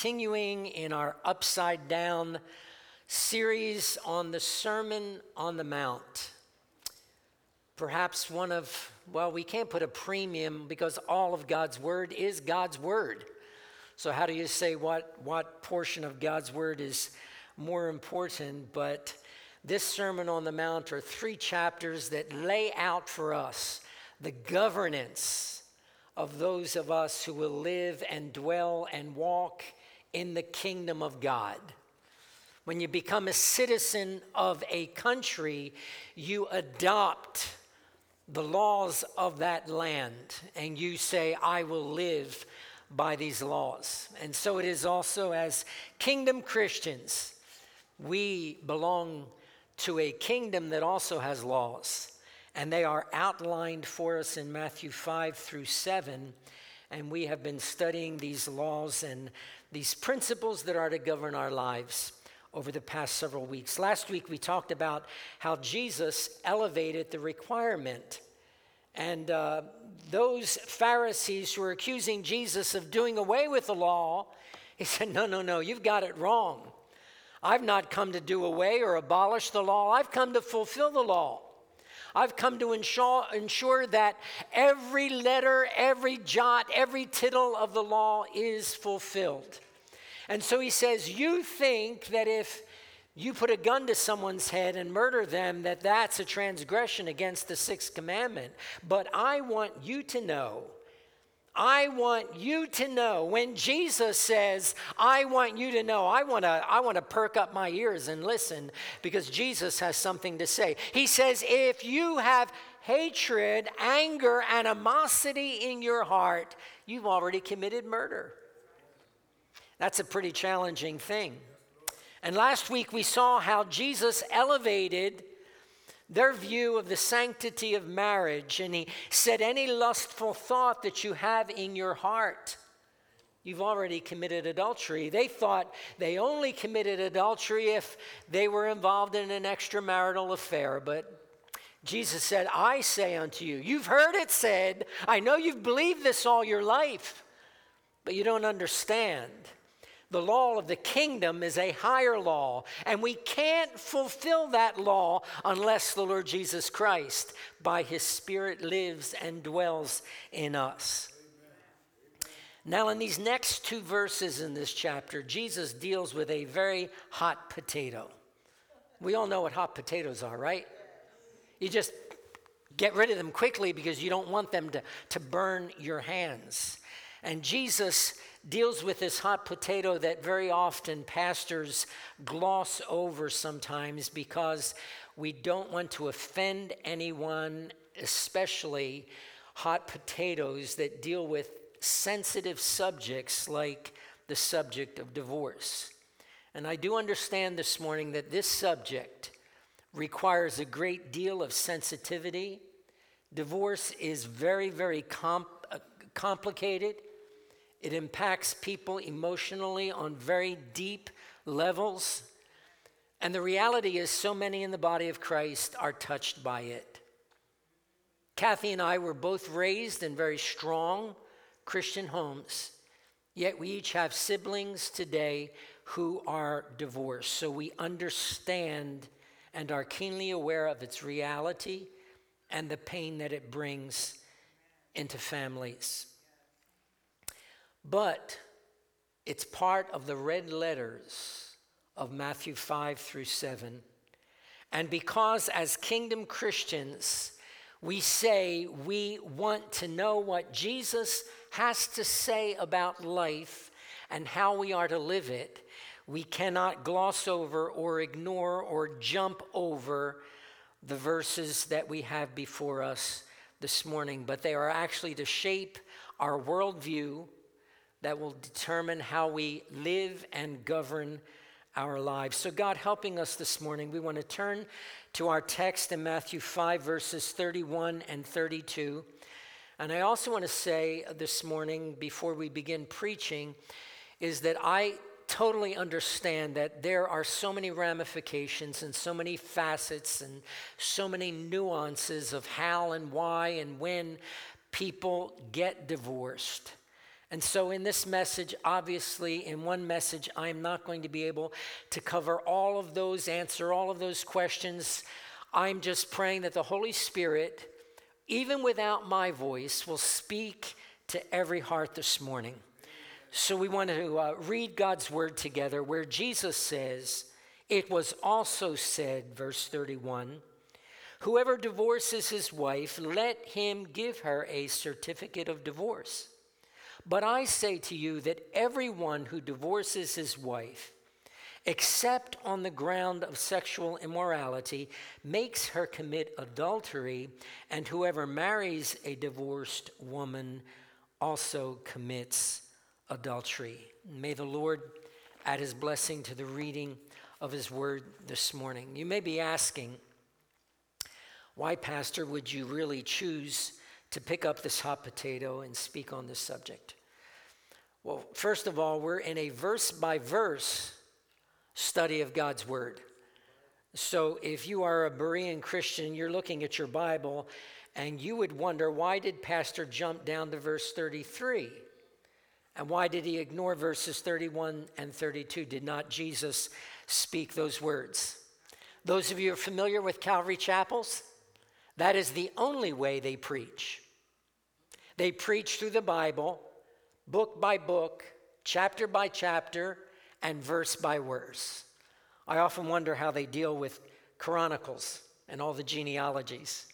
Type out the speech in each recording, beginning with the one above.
continuing in our upside down series on the Sermon on the Mount. Perhaps one of, well, we can't put a premium because all of God's Word is God's Word. So, how do you say what, what portion of God's Word is more important? But this Sermon on the Mount are three chapters that lay out for us the governance of those of us who will live and dwell and walk in the kingdom of God. When you become a citizen of a country, you adopt the laws of that land and you say, I will live by these laws. And so it is also as kingdom Christians, we belong to a kingdom that also has laws. And they are outlined for us in Matthew 5 through 7. And we have been studying these laws and these principles that are to govern our lives over the past several weeks. Last week, we talked about how Jesus elevated the requirement. And uh, those Pharisees who were accusing Jesus of doing away with the law, he said, No, no, no, you've got it wrong. I've not come to do away or abolish the law, I've come to fulfill the law. I've come to ensure, ensure that every letter, every jot, every tittle of the law is fulfilled. And so he says, You think that if you put a gun to someone's head and murder them, that that's a transgression against the sixth commandment. But I want you to know. I want you to know when Jesus says, I want you to know, I want to I want to perk up my ears and listen because Jesus has something to say. He says, if you have hatred, anger, animosity in your heart, you've already committed murder. That's a pretty challenging thing. And last week we saw how Jesus elevated their view of the sanctity of marriage. And he said, Any lustful thought that you have in your heart, you've already committed adultery. They thought they only committed adultery if they were involved in an extramarital affair. But Jesus said, I say unto you, you've heard it said, I know you've believed this all your life, but you don't understand. The law of the kingdom is a higher law, and we can't fulfill that law unless the Lord Jesus Christ, by his Spirit, lives and dwells in us. Now, in these next two verses in this chapter, Jesus deals with a very hot potato. We all know what hot potatoes are, right? You just get rid of them quickly because you don't want them to, to burn your hands. And Jesus deals with this hot potato that very often pastors gloss over sometimes because we don't want to offend anyone, especially hot potatoes that deal with sensitive subjects like the subject of divorce. And I do understand this morning that this subject requires a great deal of sensitivity. Divorce is very, very comp- uh, complicated. It impacts people emotionally on very deep levels. And the reality is, so many in the body of Christ are touched by it. Kathy and I were both raised in very strong Christian homes, yet we each have siblings today who are divorced. So we understand and are keenly aware of its reality and the pain that it brings into families. But it's part of the red letters of Matthew 5 through 7. And because as kingdom Christians, we say we want to know what Jesus has to say about life and how we are to live it, we cannot gloss over or ignore or jump over the verses that we have before us this morning, but they are actually to shape our worldview that will determine how we live and govern our lives. So, God helping us this morning, we want to turn to our text in Matthew 5, verses 31 and 32. And I also want to say this morning, before we begin preaching, is that I totally understand that there are so many ramifications and so many facets and so many nuances of how and why and when people get divorced. And so, in this message, obviously, in one message, I'm not going to be able to cover all of those, answer all of those questions. I'm just praying that the Holy Spirit, even without my voice, will speak to every heart this morning. So, we want to uh, read God's word together where Jesus says, It was also said, verse 31, whoever divorces his wife, let him give her a certificate of divorce. But I say to you that everyone who divorces his wife, except on the ground of sexual immorality, makes her commit adultery, and whoever marries a divorced woman also commits adultery. May the Lord add his blessing to the reading of his word this morning. You may be asking, why, Pastor, would you really choose to pick up this hot potato and speak on this subject? Well, first of all, we're in a verse by verse study of God's Word. So if you are a Berean Christian, you're looking at your Bible and you would wonder why did Pastor jump down to verse 33? And why did he ignore verses 31 and 32? Did not Jesus speak those words? Those of you who are familiar with Calvary Chapels, that is the only way they preach. They preach through the Bible, book by book, chapter by chapter, and verse by verse. I often wonder how they deal with Chronicles and all the genealogies.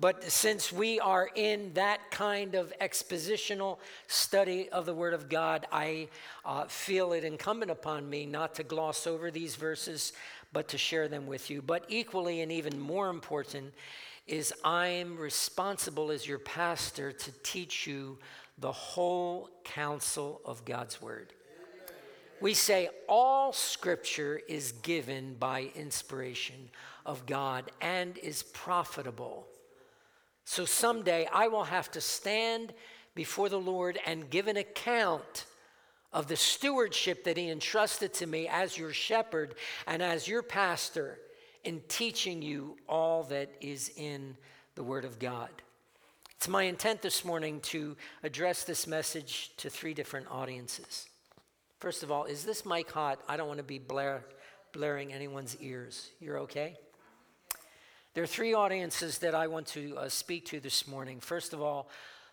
But since we are in that kind of expositional study of the Word of God, I uh, feel it incumbent upon me not to gloss over these verses, but to share them with you. But equally and even more important is I'm responsible as your pastor to teach you the whole counsel of God's Word. We say all scripture is given by inspiration of God and is profitable so someday I will have to stand before the Lord and give an account of the stewardship that He entrusted to me as your shepherd and as your pastor in teaching you all that is in the Word of God. It's my intent this morning to address this message to three different audiences. First of all, is this mic hot? I don't want to be blare, blaring anyone's ears. You're okay? There are three audiences that I want to uh, speak to this morning. First of all,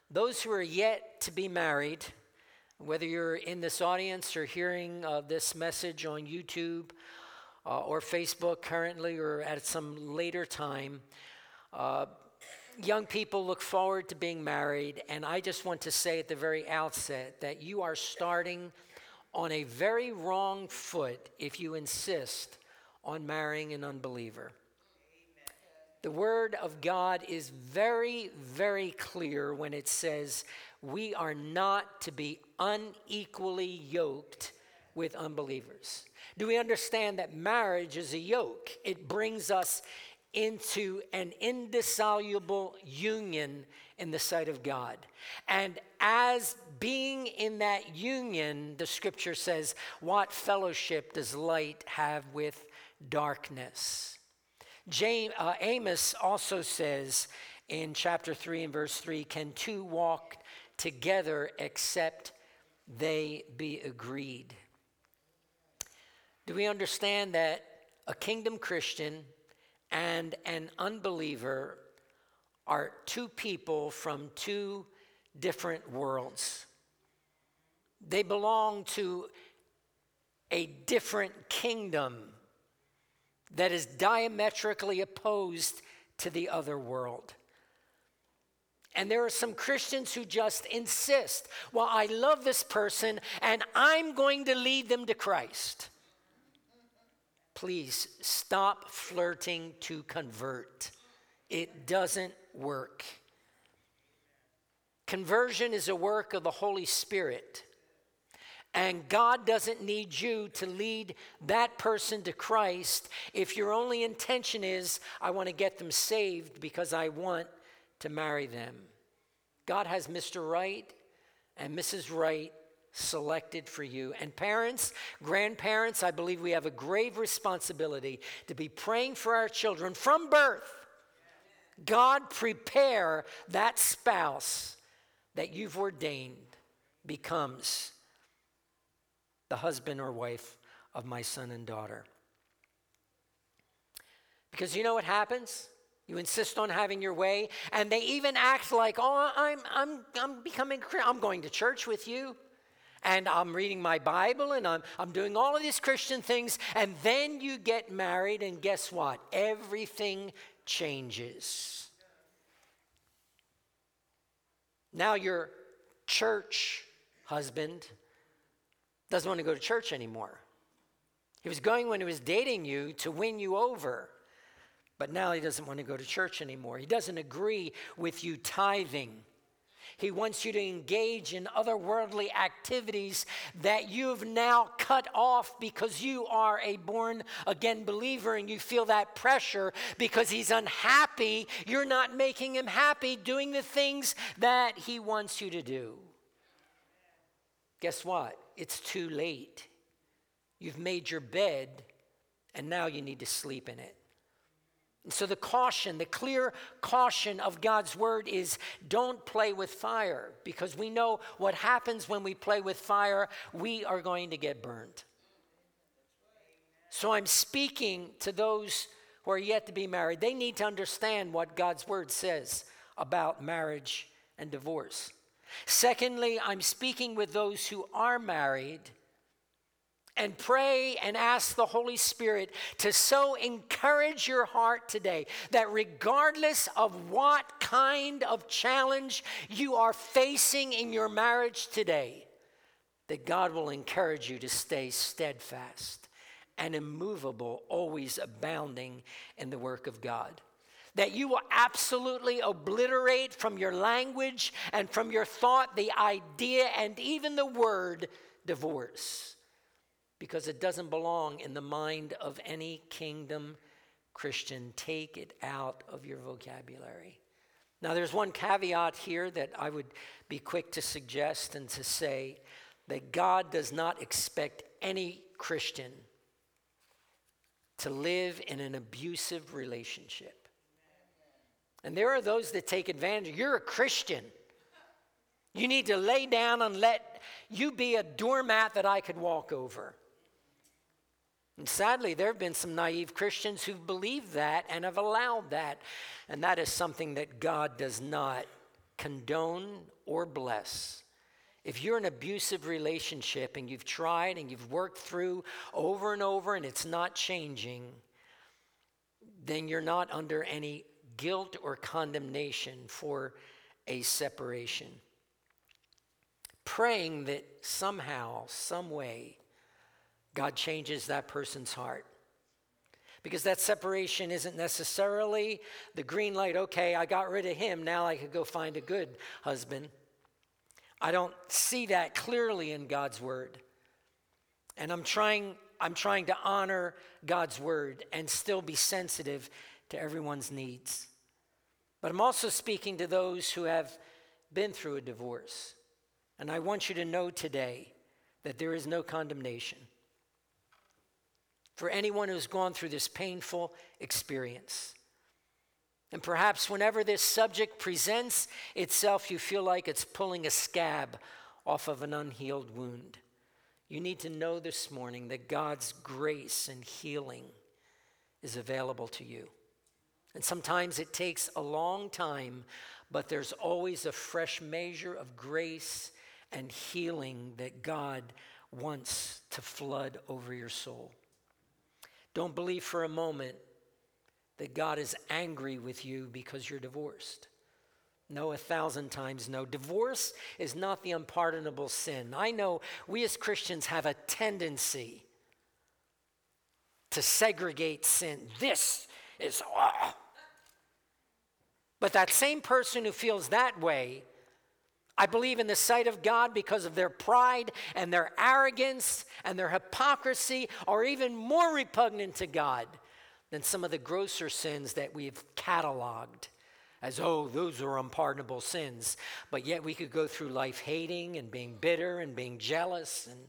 those who are yet to be married, whether you're in this audience or hearing uh, this message on YouTube uh, or Facebook currently or at some later time, uh, young people look forward to being married. And I just want to say at the very outset that you are starting on a very wrong foot if you insist on marrying an unbeliever. The Word of God is very, very clear when it says we are not to be unequally yoked with unbelievers. Do we understand that marriage is a yoke? It brings us into an indissoluble union in the sight of God. And as being in that union, the scripture says, what fellowship does light have with darkness? James, uh, Amos also says in chapter 3 and verse 3 can two walk together except they be agreed? Do we understand that a kingdom Christian and an unbeliever are two people from two different worlds? They belong to a different kingdom that is diametrically opposed to the other world. And there are some Christians who just insist, well, I love this person and I'm going to lead them to Christ. Please stop flirting to convert. It doesn't work. Conversion is a work of the Holy Spirit. And God doesn't need you to lead that person to Christ if your only intention is, I want to get them saved because I want to marry them. God has Mr. Right and Mrs. Right selected for you. And parents, grandparents, I believe we have a grave responsibility to be praying for our children from birth. God, prepare that spouse that you've ordained becomes the husband or wife of my son and daughter. Because you know what happens? You insist on having your way, and they even act like, oh, I'm, I'm, I'm becoming, I'm going to church with you, and I'm reading my Bible, and I'm, I'm doing all of these Christian things, and then you get married, and guess what? Everything changes. Now your church husband doesn't want to go to church anymore. He was going when he was dating you to win you over. But now he doesn't want to go to church anymore. He doesn't agree with you tithing. He wants you to engage in other worldly activities that you've now cut off because you are a born again believer and you feel that pressure because he's unhappy. You're not making him happy doing the things that he wants you to do. Guess what? It's too late. You've made your bed and now you need to sleep in it. So, the caution, the clear caution of God's word is don't play with fire because we know what happens when we play with fire. We are going to get burned. So, I'm speaking to those who are yet to be married. They need to understand what God's word says about marriage and divorce. Secondly, I'm speaking with those who are married and pray and ask the Holy Spirit to so encourage your heart today that regardless of what kind of challenge you are facing in your marriage today, that God will encourage you to stay steadfast and immovable, always abounding in the work of God. That you will absolutely obliterate from your language and from your thought the idea and even the word divorce because it doesn't belong in the mind of any kingdom Christian. Take it out of your vocabulary. Now, there's one caveat here that I would be quick to suggest and to say that God does not expect any Christian to live in an abusive relationship. And there are those that take advantage. You're a Christian. You need to lay down and let you be a doormat that I could walk over. And sadly, there have been some naive Christians who've believed that and have allowed that. And that is something that God does not condone or bless. If you're in an abusive relationship and you've tried and you've worked through over and over and it's not changing, then you're not under any guilt or condemnation for a separation. Praying that somehow, some way, God changes that person's heart. Because that separation isn't necessarily the green light, okay, I got rid of him, now I could go find a good husband. I don't see that clearly in God's word. And I'm trying I'm trying to honor God's word and still be sensitive to everyone's needs. But I'm also speaking to those who have been through a divorce. And I want you to know today that there is no condemnation for anyone who's gone through this painful experience. And perhaps whenever this subject presents itself, you feel like it's pulling a scab off of an unhealed wound. You need to know this morning that God's grace and healing is available to you. And sometimes it takes a long time, but there's always a fresh measure of grace and healing that God wants to flood over your soul. Don't believe for a moment that God is angry with you because you're divorced. No, a thousand times no. Divorce is not the unpardonable sin. I know we as Christians have a tendency to segregate sin. This is, oh. but that same person who feels that way I believe in the sight of God because of their pride and their arrogance and their hypocrisy are even more repugnant to God than some of the grosser sins that we've cataloged as, oh, those are unpardonable sins. But yet we could go through life hating and being bitter and being jealous and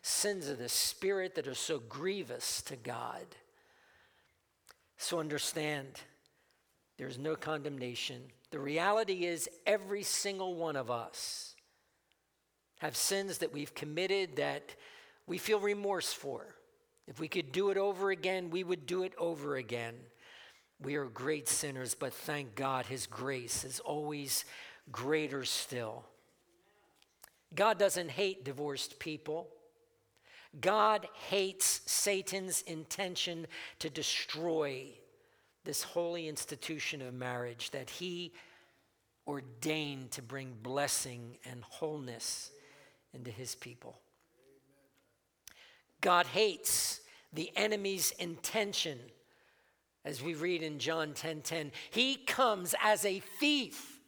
sins of the spirit that are so grievous to God. So understand there's no condemnation. The reality is, every single one of us have sins that we've committed that we feel remorse for. If we could do it over again, we would do it over again. We are great sinners, but thank God his grace is always greater still. God doesn't hate divorced people. God hates Satan's intention to destroy this holy institution of marriage that he ordained to bring blessing and wholeness into his people. God hates the enemy's intention as we read in John 10:10. 10, 10, he comes as a thief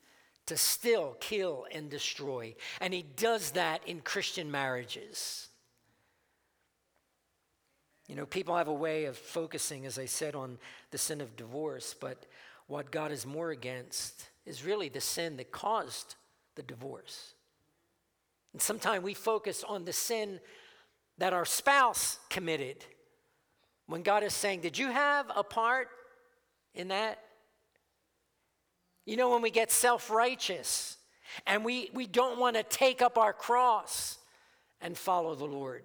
to still kill and destroy. And he does that in Christian marriages. You know, people have a way of focusing, as I said, on the sin of divorce, but what God is more against is really the sin that caused the divorce. And sometimes we focus on the sin that our spouse committed when God is saying, Did you have a part in that? You know, when we get self righteous and we, we don't want to take up our cross and follow the Lord.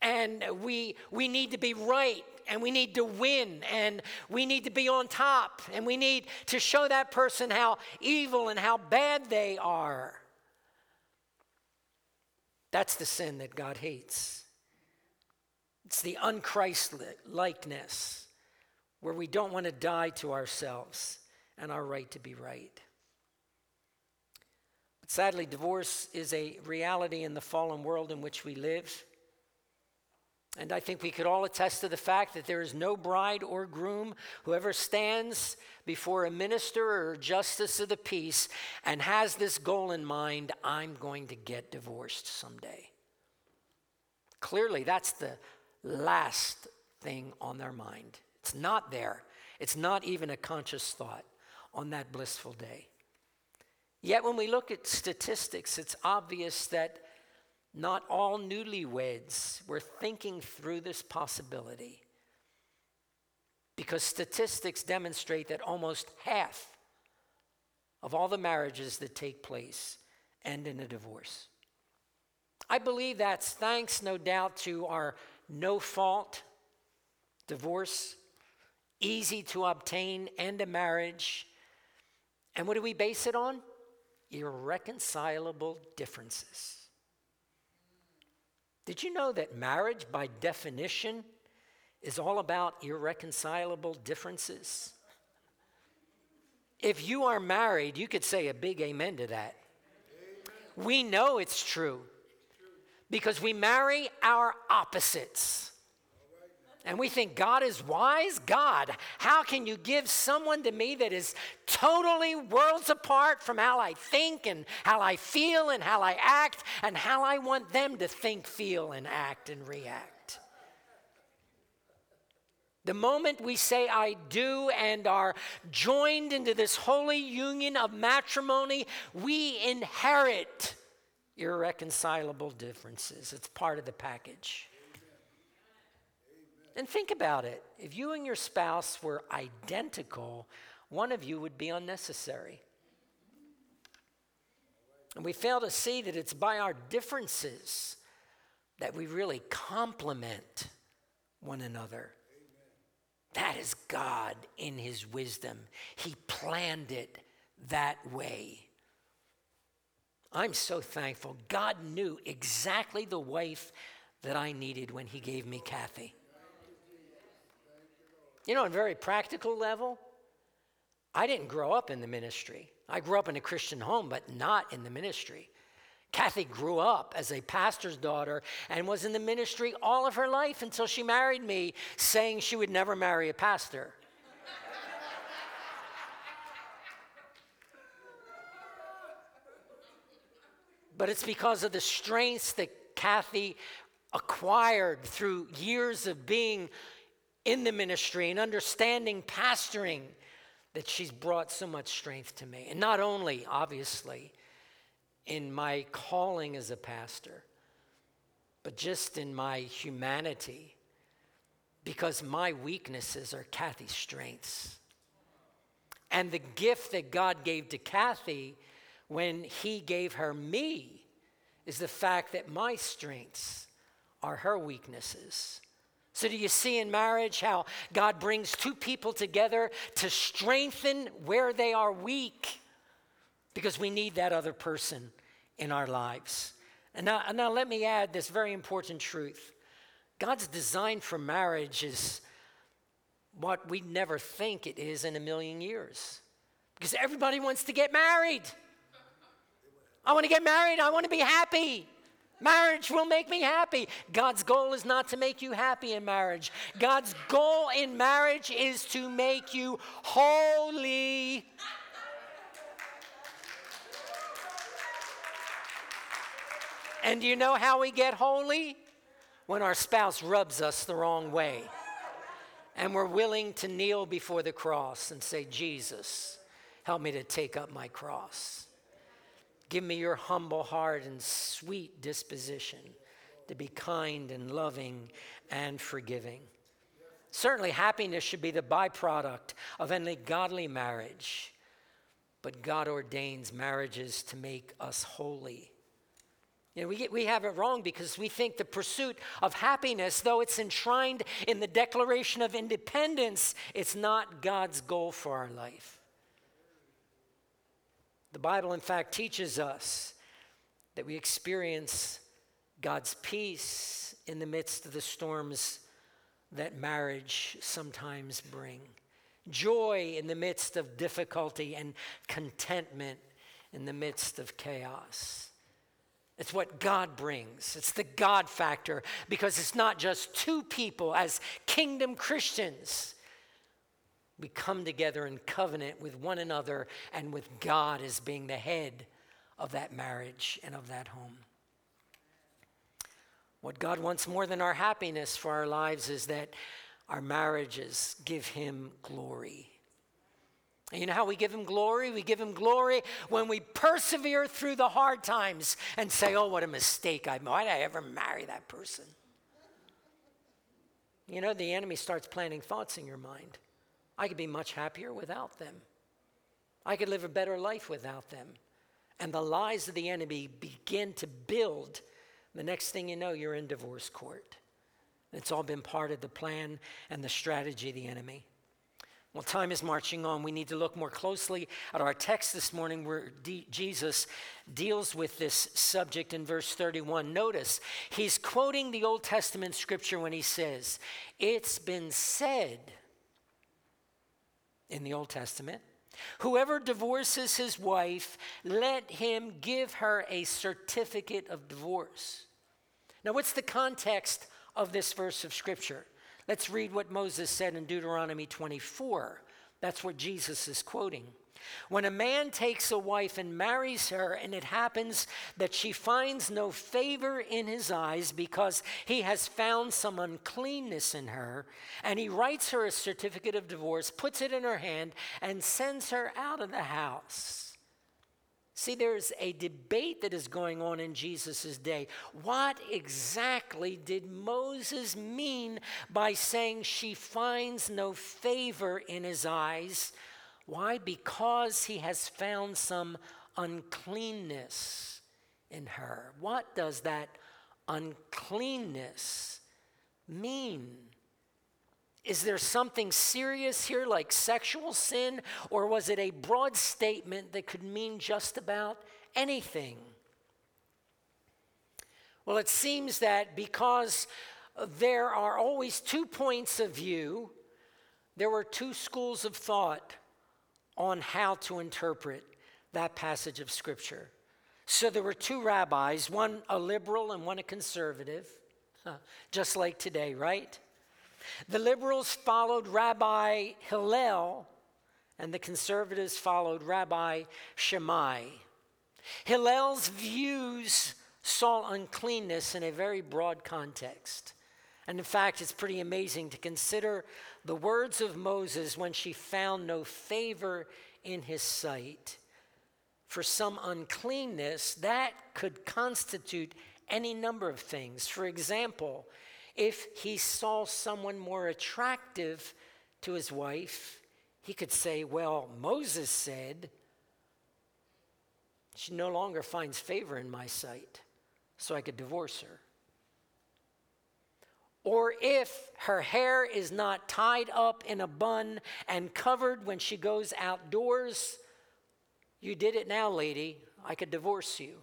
And we, we need to be right and we need to win and we need to be on top and we need to show that person how evil and how bad they are. That's the sin that God hates. It's the unchrist likeness where we don't want to die to ourselves and our right to be right. But sadly, divorce is a reality in the fallen world in which we live. And I think we could all attest to the fact that there is no bride or groom who ever stands before a minister or justice of the peace and has this goal in mind I'm going to get divorced someday. Clearly, that's the last thing on their mind. It's not there, it's not even a conscious thought on that blissful day. Yet, when we look at statistics, it's obvious that not all newlyweds were thinking through this possibility. Because statistics demonstrate that almost half of all the marriages that take place end in a divorce. I believe that's thanks, no doubt, to our no fault divorce, easy to obtain, end a marriage. And what do we base it on? Irreconcilable differences. Did you know that marriage, by definition, is all about irreconcilable differences? If you are married, you could say a big amen to that. Amen. We know it's true because we marry our opposites. And we think God is wise. God, how can you give someone to me that is totally worlds apart from how I think and how I feel and how I act and how I want them to think, feel, and act and react? The moment we say I do and are joined into this holy union of matrimony, we inherit irreconcilable differences. It's part of the package. And think about it. If you and your spouse were identical, one of you would be unnecessary. And we fail to see that it's by our differences that we really complement one another. That is God in His wisdom. He planned it that way. I'm so thankful. God knew exactly the wife that I needed when He gave me Kathy. You know, on a very practical level, I didn't grow up in the ministry. I grew up in a Christian home, but not in the ministry. Kathy grew up as a pastor's daughter and was in the ministry all of her life until she married me, saying she would never marry a pastor. but it's because of the strengths that Kathy acquired through years of being in the ministry and understanding pastoring that she's brought so much strength to me. And not only, obviously, in my calling as a pastor, but just in my humanity, because my weaknesses are Kathy's strengths. And the gift that God gave to Kathy when He gave her me is the fact that my strengths are her weaknesses. So, do you see in marriage how God brings two people together to strengthen where they are weak? Because we need that other person in our lives. And now, now let me add this very important truth God's design for marriage is what we never think it is in a million years. Because everybody wants to get married. I want to get married, I want to be happy. Marriage will make me happy. God's goal is not to make you happy in marriage. God's goal in marriage is to make you holy. And do you know how we get holy? When our spouse rubs us the wrong way. And we're willing to kneel before the cross and say, Jesus, help me to take up my cross. Give me your humble heart and sweet disposition to be kind and loving and forgiving. Certainly, happiness should be the byproduct of any godly marriage, but God ordains marriages to make us holy. You know, we, get, we have it wrong because we think the pursuit of happiness, though it's enshrined in the Declaration of Independence, it's not God's goal for our life. The Bible, in fact, teaches us that we experience God's peace in the midst of the storms that marriage sometimes bring. Joy in the midst of difficulty and contentment in the midst of chaos. It's what God brings. It's the God factor because it's not just two people as kingdom Christians we come together in covenant with one another and with God as being the head of that marriage and of that home. What God wants more than our happiness for our lives is that our marriages give Him glory. And you know how we give Him glory? We give Him glory when we persevere through the hard times and say, Oh, what a mistake I made. Why did I ever marry that person? You know, the enemy starts planting thoughts in your mind. I could be much happier without them. I could live a better life without them. And the lies of the enemy begin to build. The next thing you know, you're in divorce court. It's all been part of the plan and the strategy of the enemy. Well, time is marching on. We need to look more closely at our text this morning where D- Jesus deals with this subject in verse 31. Notice, he's quoting the Old Testament scripture when he says, It's been said in the Old Testament. Whoever divorces his wife, let him give her a certificate of divorce. Now, what's the context of this verse of Scripture? Let's read what Moses said in Deuteronomy 24. That's what Jesus is quoting. When a man takes a wife and marries her, and it happens that she finds no favor in his eyes because he has found some uncleanness in her, and he writes her a certificate of divorce, puts it in her hand, and sends her out of the house. See, there's a debate that is going on in Jesus' day. What exactly did Moses mean by saying she finds no favor in his eyes? Why? Because he has found some uncleanness in her. What does that uncleanness mean? Is there something serious here like sexual sin, or was it a broad statement that could mean just about anything? Well, it seems that because there are always two points of view, there were two schools of thought on how to interpret that passage of Scripture. So there were two rabbis, one a liberal and one a conservative, just like today, right? The liberals followed Rabbi Hillel, and the conservatives followed Rabbi Shammai. Hillel's views saw uncleanness in a very broad context. And in fact, it's pretty amazing to consider the words of Moses when she found no favor in his sight for some uncleanness that could constitute any number of things. For example, if he saw someone more attractive to his wife, He could say, Well, Moses said, she no longer finds favor in my sight, so I could divorce her. Or if her hair is not tied up in a bun and covered when she goes outdoors, you did it now, lady, I could divorce you.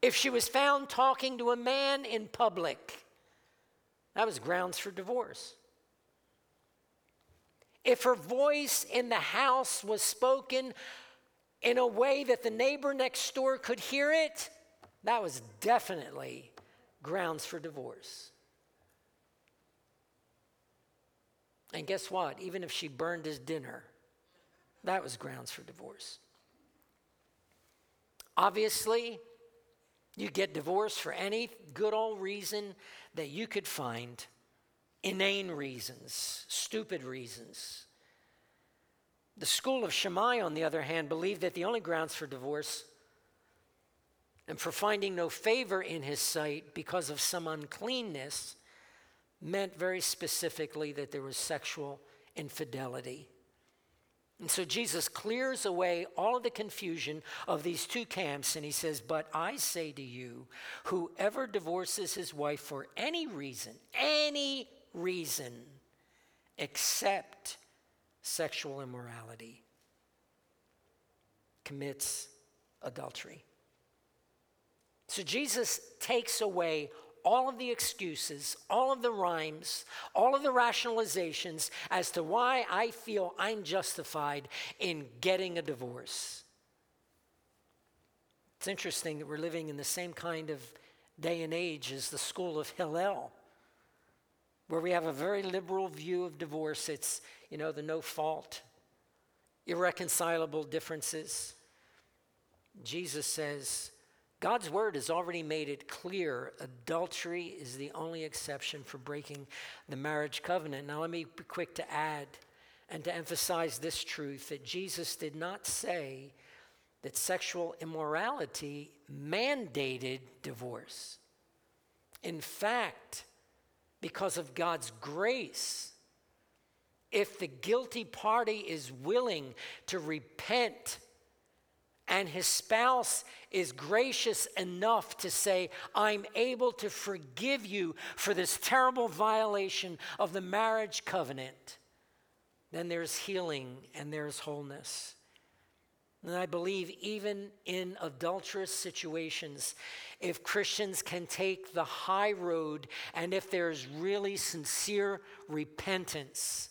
If she was found talking to a man in public, that was grounds for divorce. If her voice in the house was spoken in a way that the neighbor next door could hear it, that was definitely grounds for divorce. And guess what? Even if she burned his dinner, that was grounds for divorce. Obviously, you get divorced for any good old reason that you could find inane reasons, stupid reasons. The school of Shammai, on the other hand, believed that the only grounds for divorce and for finding no favor in his sight because of some uncleanness meant very specifically that there was sexual infidelity. And so Jesus clears away all of the confusion of these two camps and he says, But I say to you, whoever divorces his wife for any reason, any reason, except sexual immorality, commits adultery. So Jesus takes away all of the excuses, all of the rhymes, all of the rationalizations as to why I feel I'm justified in getting a divorce. It's interesting that we're living in the same kind of day and age as the school of Hillel, where we have a very liberal view of divorce. It's, you know, the no fault, irreconcilable differences. Jesus says, God's word has already made it clear adultery is the only exception for breaking the marriage covenant. Now, let me be quick to add and to emphasize this truth that Jesus did not say that sexual immorality mandated divorce. In fact, because of God's grace, if the guilty party is willing to repent and his spouse is gracious enough to say, I'm able to forgive you for this terrible violation of the marriage covenant, then there's healing and there's wholeness. And I believe even in adulterous situations, if Christians can take the high road and if there's really sincere repentance,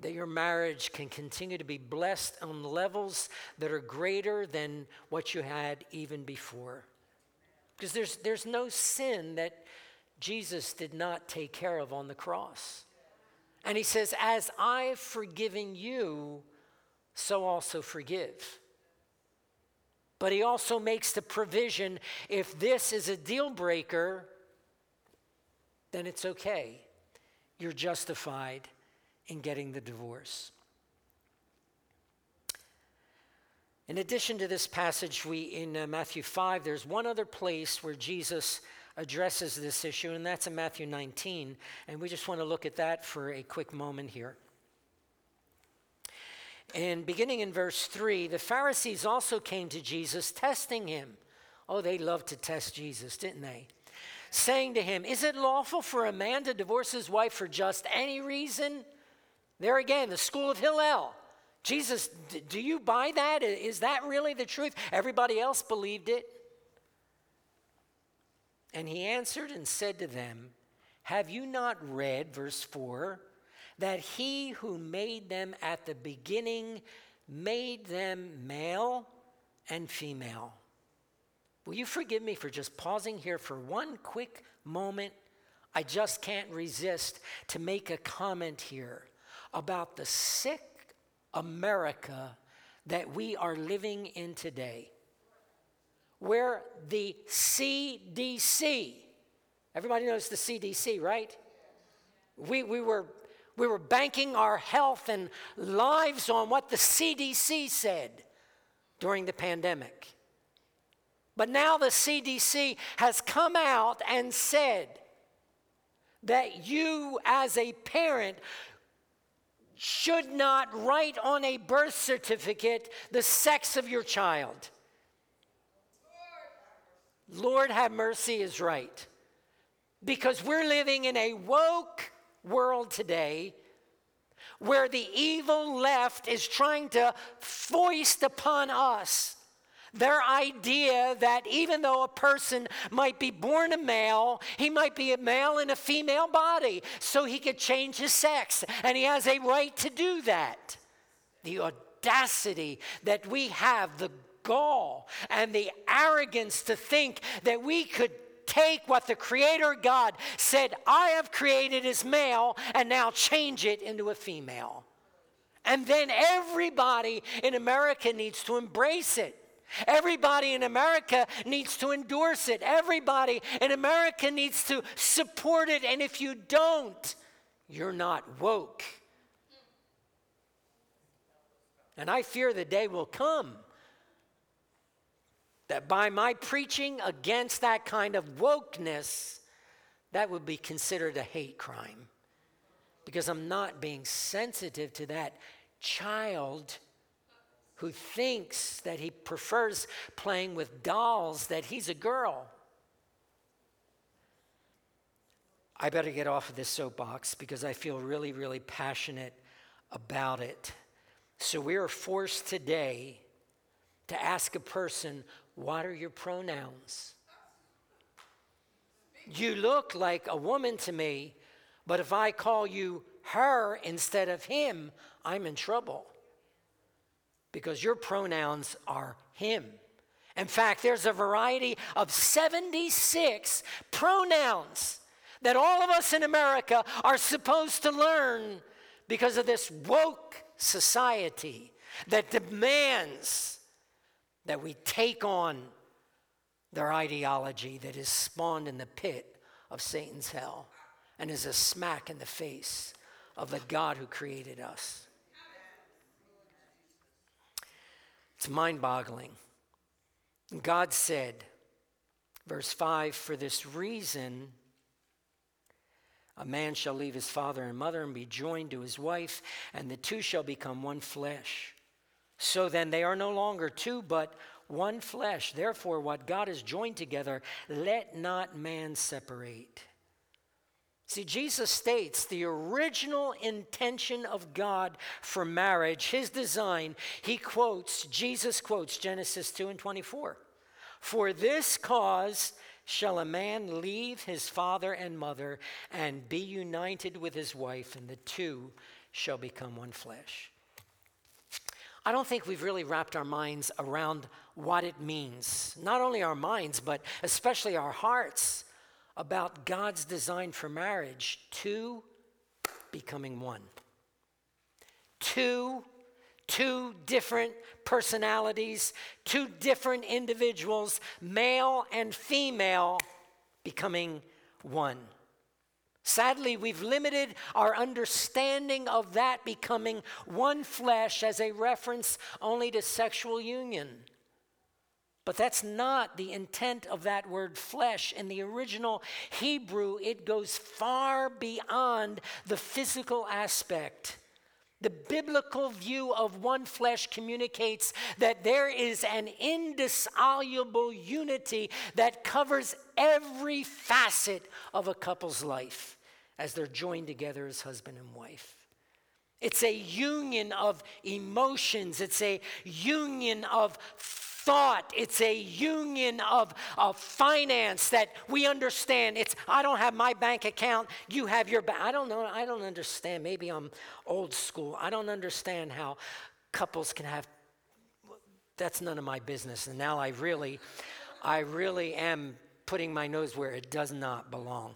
that your marriage can continue to be blessed on levels that are greater than what you had even before. Because there's, there's no sin that Jesus did not take care of on the cross. And he says, As I've forgiven you, so also forgive. But he also makes the provision if this is a deal breaker, then it's okay. You're justified in getting the divorce. In addition to this passage, we in uh, Matthew 5, there's one other place where Jesus addresses this issue, and that's in Matthew 19. And we just want to look at that for a quick moment here. And beginning in verse 3, the Pharisees also came to Jesus, testing him. Oh, they loved to test Jesus, didn't they? Saying to him, Is it lawful for a man to divorce his wife for just any reason? There again, the school of Hillel. Jesus, do you buy that? Is that really the truth? Everybody else believed it. And he answered and said to them, Have you not read, verse 4, that he who made them at the beginning made them male and female? Will you forgive me for just pausing here for one quick moment? I just can't resist to make a comment here about the sick America that we are living in today, where the CDC, everybody knows the CDC, right? We, we, were, we were banking our health and lives on what the CDC said during the pandemic. But now the CDC has come out and said that you, as a parent, should not write on a birth certificate the sex of your child. Lord have mercy is right. Because we're living in a woke world today where the evil left is trying to foist upon us their idea that even though a person might be born a male, he might be a male in a female body, so he could change his sex, and he has a right to do that. The audacity that we have, the gall and the arrogance to think that we could take what the Creator God said, I have created as male, and now change it into a female. And then everybody in America needs to embrace it. Everybody in America needs to endorse it. Everybody in America needs to support it. And if you don't, you're not woke. And I fear the day will come that by my preaching against that kind of wokeness, that would be considered a hate crime. Because I'm not being sensitive to that child who thinks that he prefers playing with dolls, that he's a girl. I better get off of this soapbox because I feel really, really passionate about it. So we are forced today to ask a person, What are your pronouns? You look like a woman to me, but if I call you her instead of him, I'm in trouble because your pronouns are him. In fact, there's a variety of 76 pronouns that all of us in America are supposed to learn because of this woke society that demands that we take on their ideology that is spawned in the pit of Satan's hell and is a smack in the face of the God who created us. It's mind boggling. God said, verse 5 For this reason, a man shall leave his father and mother and be joined to his wife, and the two shall become one flesh. So then they are no longer two, but one flesh. Therefore, what God has joined together, let not man separate. See, Jesus states the original intention of God for marriage, his design. He quotes, Jesus quotes Genesis 2 and 24. For this cause shall a man leave his father and mother and be united with his wife, and the two shall become one flesh. I don't think we've really wrapped our minds around what it means. Not only our minds, but especially our hearts about God's design for marriage two becoming one. Two, two different personalities, two different individuals, male and female, becoming one. Sadly, we've limited our understanding of that becoming one flesh as a reference only to sexual union. But that's not the intent of that word flesh. In the original Hebrew, it goes far beyond the physical aspect. The biblical view of one flesh communicates that there is an indissoluble unity that covers every facet of a couple's life as they're joined together as husband and wife. It's a union of emotions, it's a union of thought. It's a union of, of finance that we understand. It's I don't have my bank account, you have your bank. I don't know. I don't understand. Maybe I'm old school. I don't understand how couples can have. That's none of my business. And now I really, I really am putting my nose where it does not belong.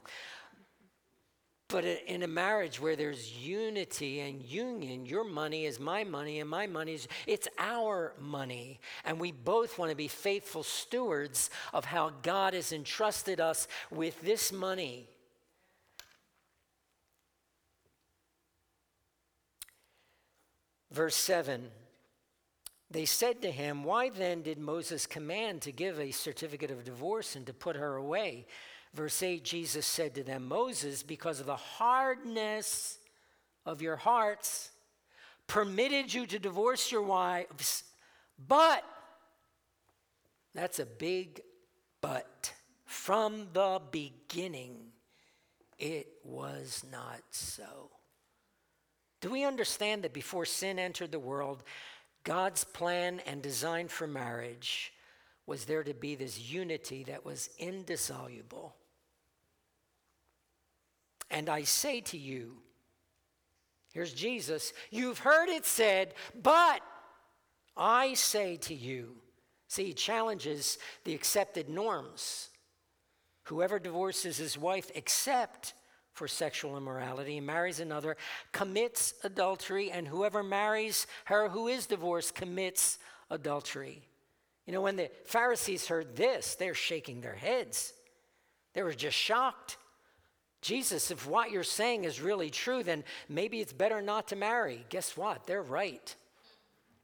But in a marriage where there's unity and union, your money is my money and my money is it's our money. And we both want to be faithful stewards of how God has entrusted us with this money. Verse 7 They said to him, Why then did Moses command to give a certificate of divorce and to put her away? Verse 8 Jesus said to them, Moses, because of the hardness of your hearts, permitted you to divorce your wives, but that's a big but. From the beginning, it was not so. Do we understand that before sin entered the world, God's plan and design for marriage was there to be this unity that was indissoluble? And I say to you, here's Jesus, you've heard it said, but I say to you. See, he challenges the accepted norms. Whoever divorces his wife except for sexual immorality and marries another commits adultery, and whoever marries her who is divorced commits adultery. You know, when the Pharisees heard this, they're shaking their heads. They were just shocked. Jesus, if what you're saying is really true, then maybe it's better not to marry. Guess what? They're right.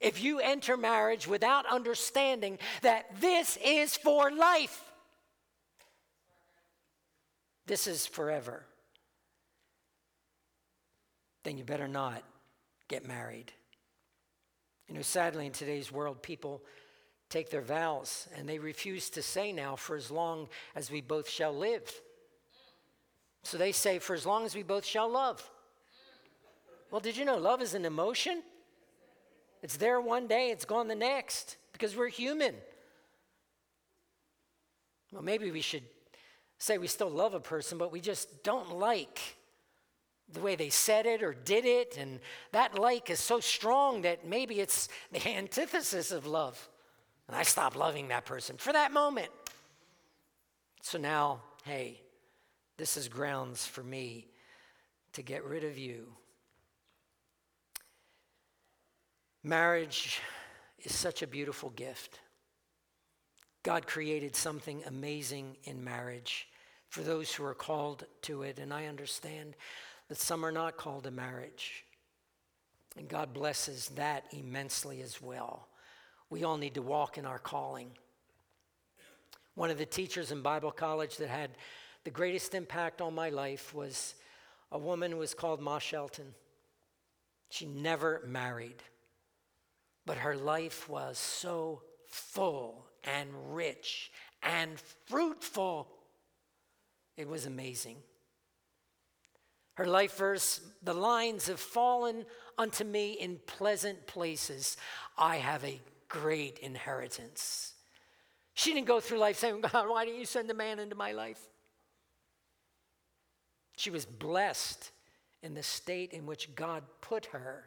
If you enter marriage without understanding that this is for life, this is forever, then you better not get married. You know, sadly, in today's world, people take their vows and they refuse to say now, for as long as we both shall live. So they say, for as long as we both shall love. Well, did you know love is an emotion? It's there one day, it's gone the next, because we're human. Well, maybe we should say we still love a person, but we just don't like the way they said it or did it. And that like is so strong that maybe it's the antithesis of love. And I stop loving that person for that moment. So now, hey, this is grounds for me to get rid of you. Marriage is such a beautiful gift. God created something amazing in marriage for those who are called to it, and I understand that some are not called to marriage. And God blesses that immensely as well. We all need to walk in our calling. One of the teachers in Bible college that had the greatest impact on my life was a woman who was called Ma Shelton. She never married, but her life was so full and rich and fruitful. It was amazing. Her life verse, the lines have fallen unto me in pleasant places. I have a great inheritance. She didn't go through life saying, God, why didn't you send a man into my life? She was blessed in the state in which God put her.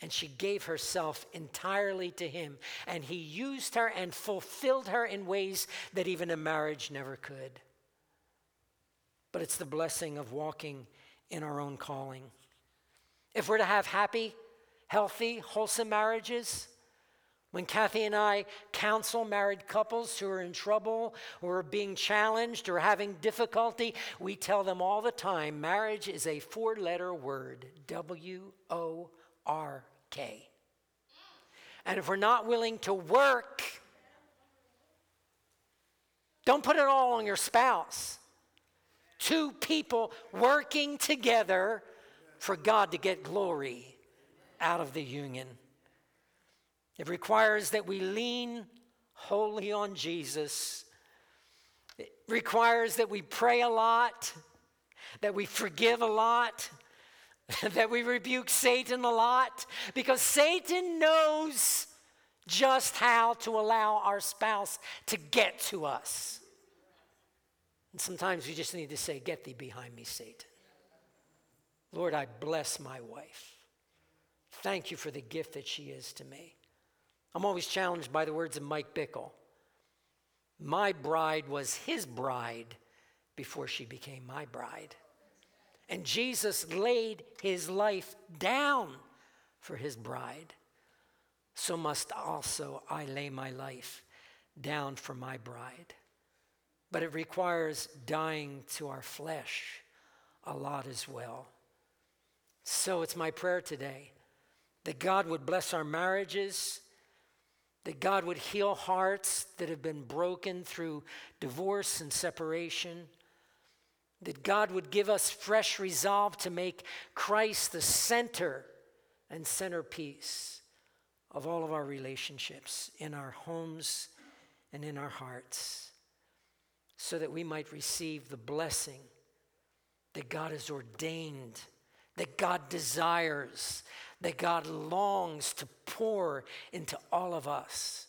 And she gave herself entirely to him. And he used her and fulfilled her in ways that even a marriage never could. But it's the blessing of walking in our own calling. If we're to have happy, healthy, wholesome marriages, when Kathy and I counsel married couples who are in trouble or being challenged or having difficulty, we tell them all the time marriage is a four letter word W O R K. And if we're not willing to work, don't put it all on your spouse. Two people working together for God to get glory out of the union. It requires that we lean wholly on Jesus. It requires that we pray a lot, that we forgive a lot, that we rebuke Satan a lot, because Satan knows just how to allow our spouse to get to us. And sometimes we just need to say, Get thee behind me, Satan. Lord, I bless my wife. Thank you for the gift that she is to me. I'm always challenged by the words of Mike Bickle. My bride was his bride before she became my bride. And Jesus laid his life down for his bride. So must also I lay my life down for my bride. But it requires dying to our flesh a lot as well. So it's my prayer today that God would bless our marriages that God would heal hearts that have been broken through divorce and separation. That God would give us fresh resolve to make Christ the center and centerpiece of all of our relationships in our homes and in our hearts, so that we might receive the blessing that God has ordained, that God desires, that God longs to pour into all of us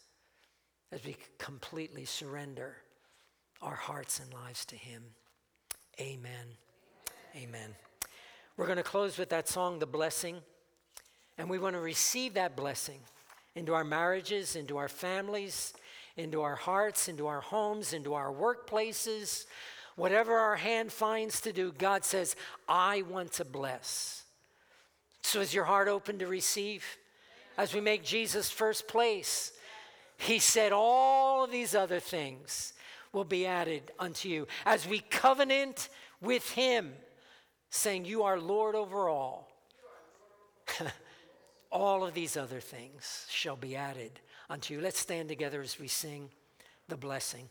as we completely surrender our hearts and lives to Him. Amen. Amen. We're going to close with that song, The Blessing, and we want to receive that blessing into our marriages, into our families, into our hearts, into our homes, into our workplaces. Whatever our hand finds to do, God says, I want to bless. So is your heart open to receive? As we make Jesus first place, He said, All of these other things will be added unto you. As we covenant with Him, saying, You are Lord over all, all of these other things shall be added unto you. Let's stand together as we sing the blessing.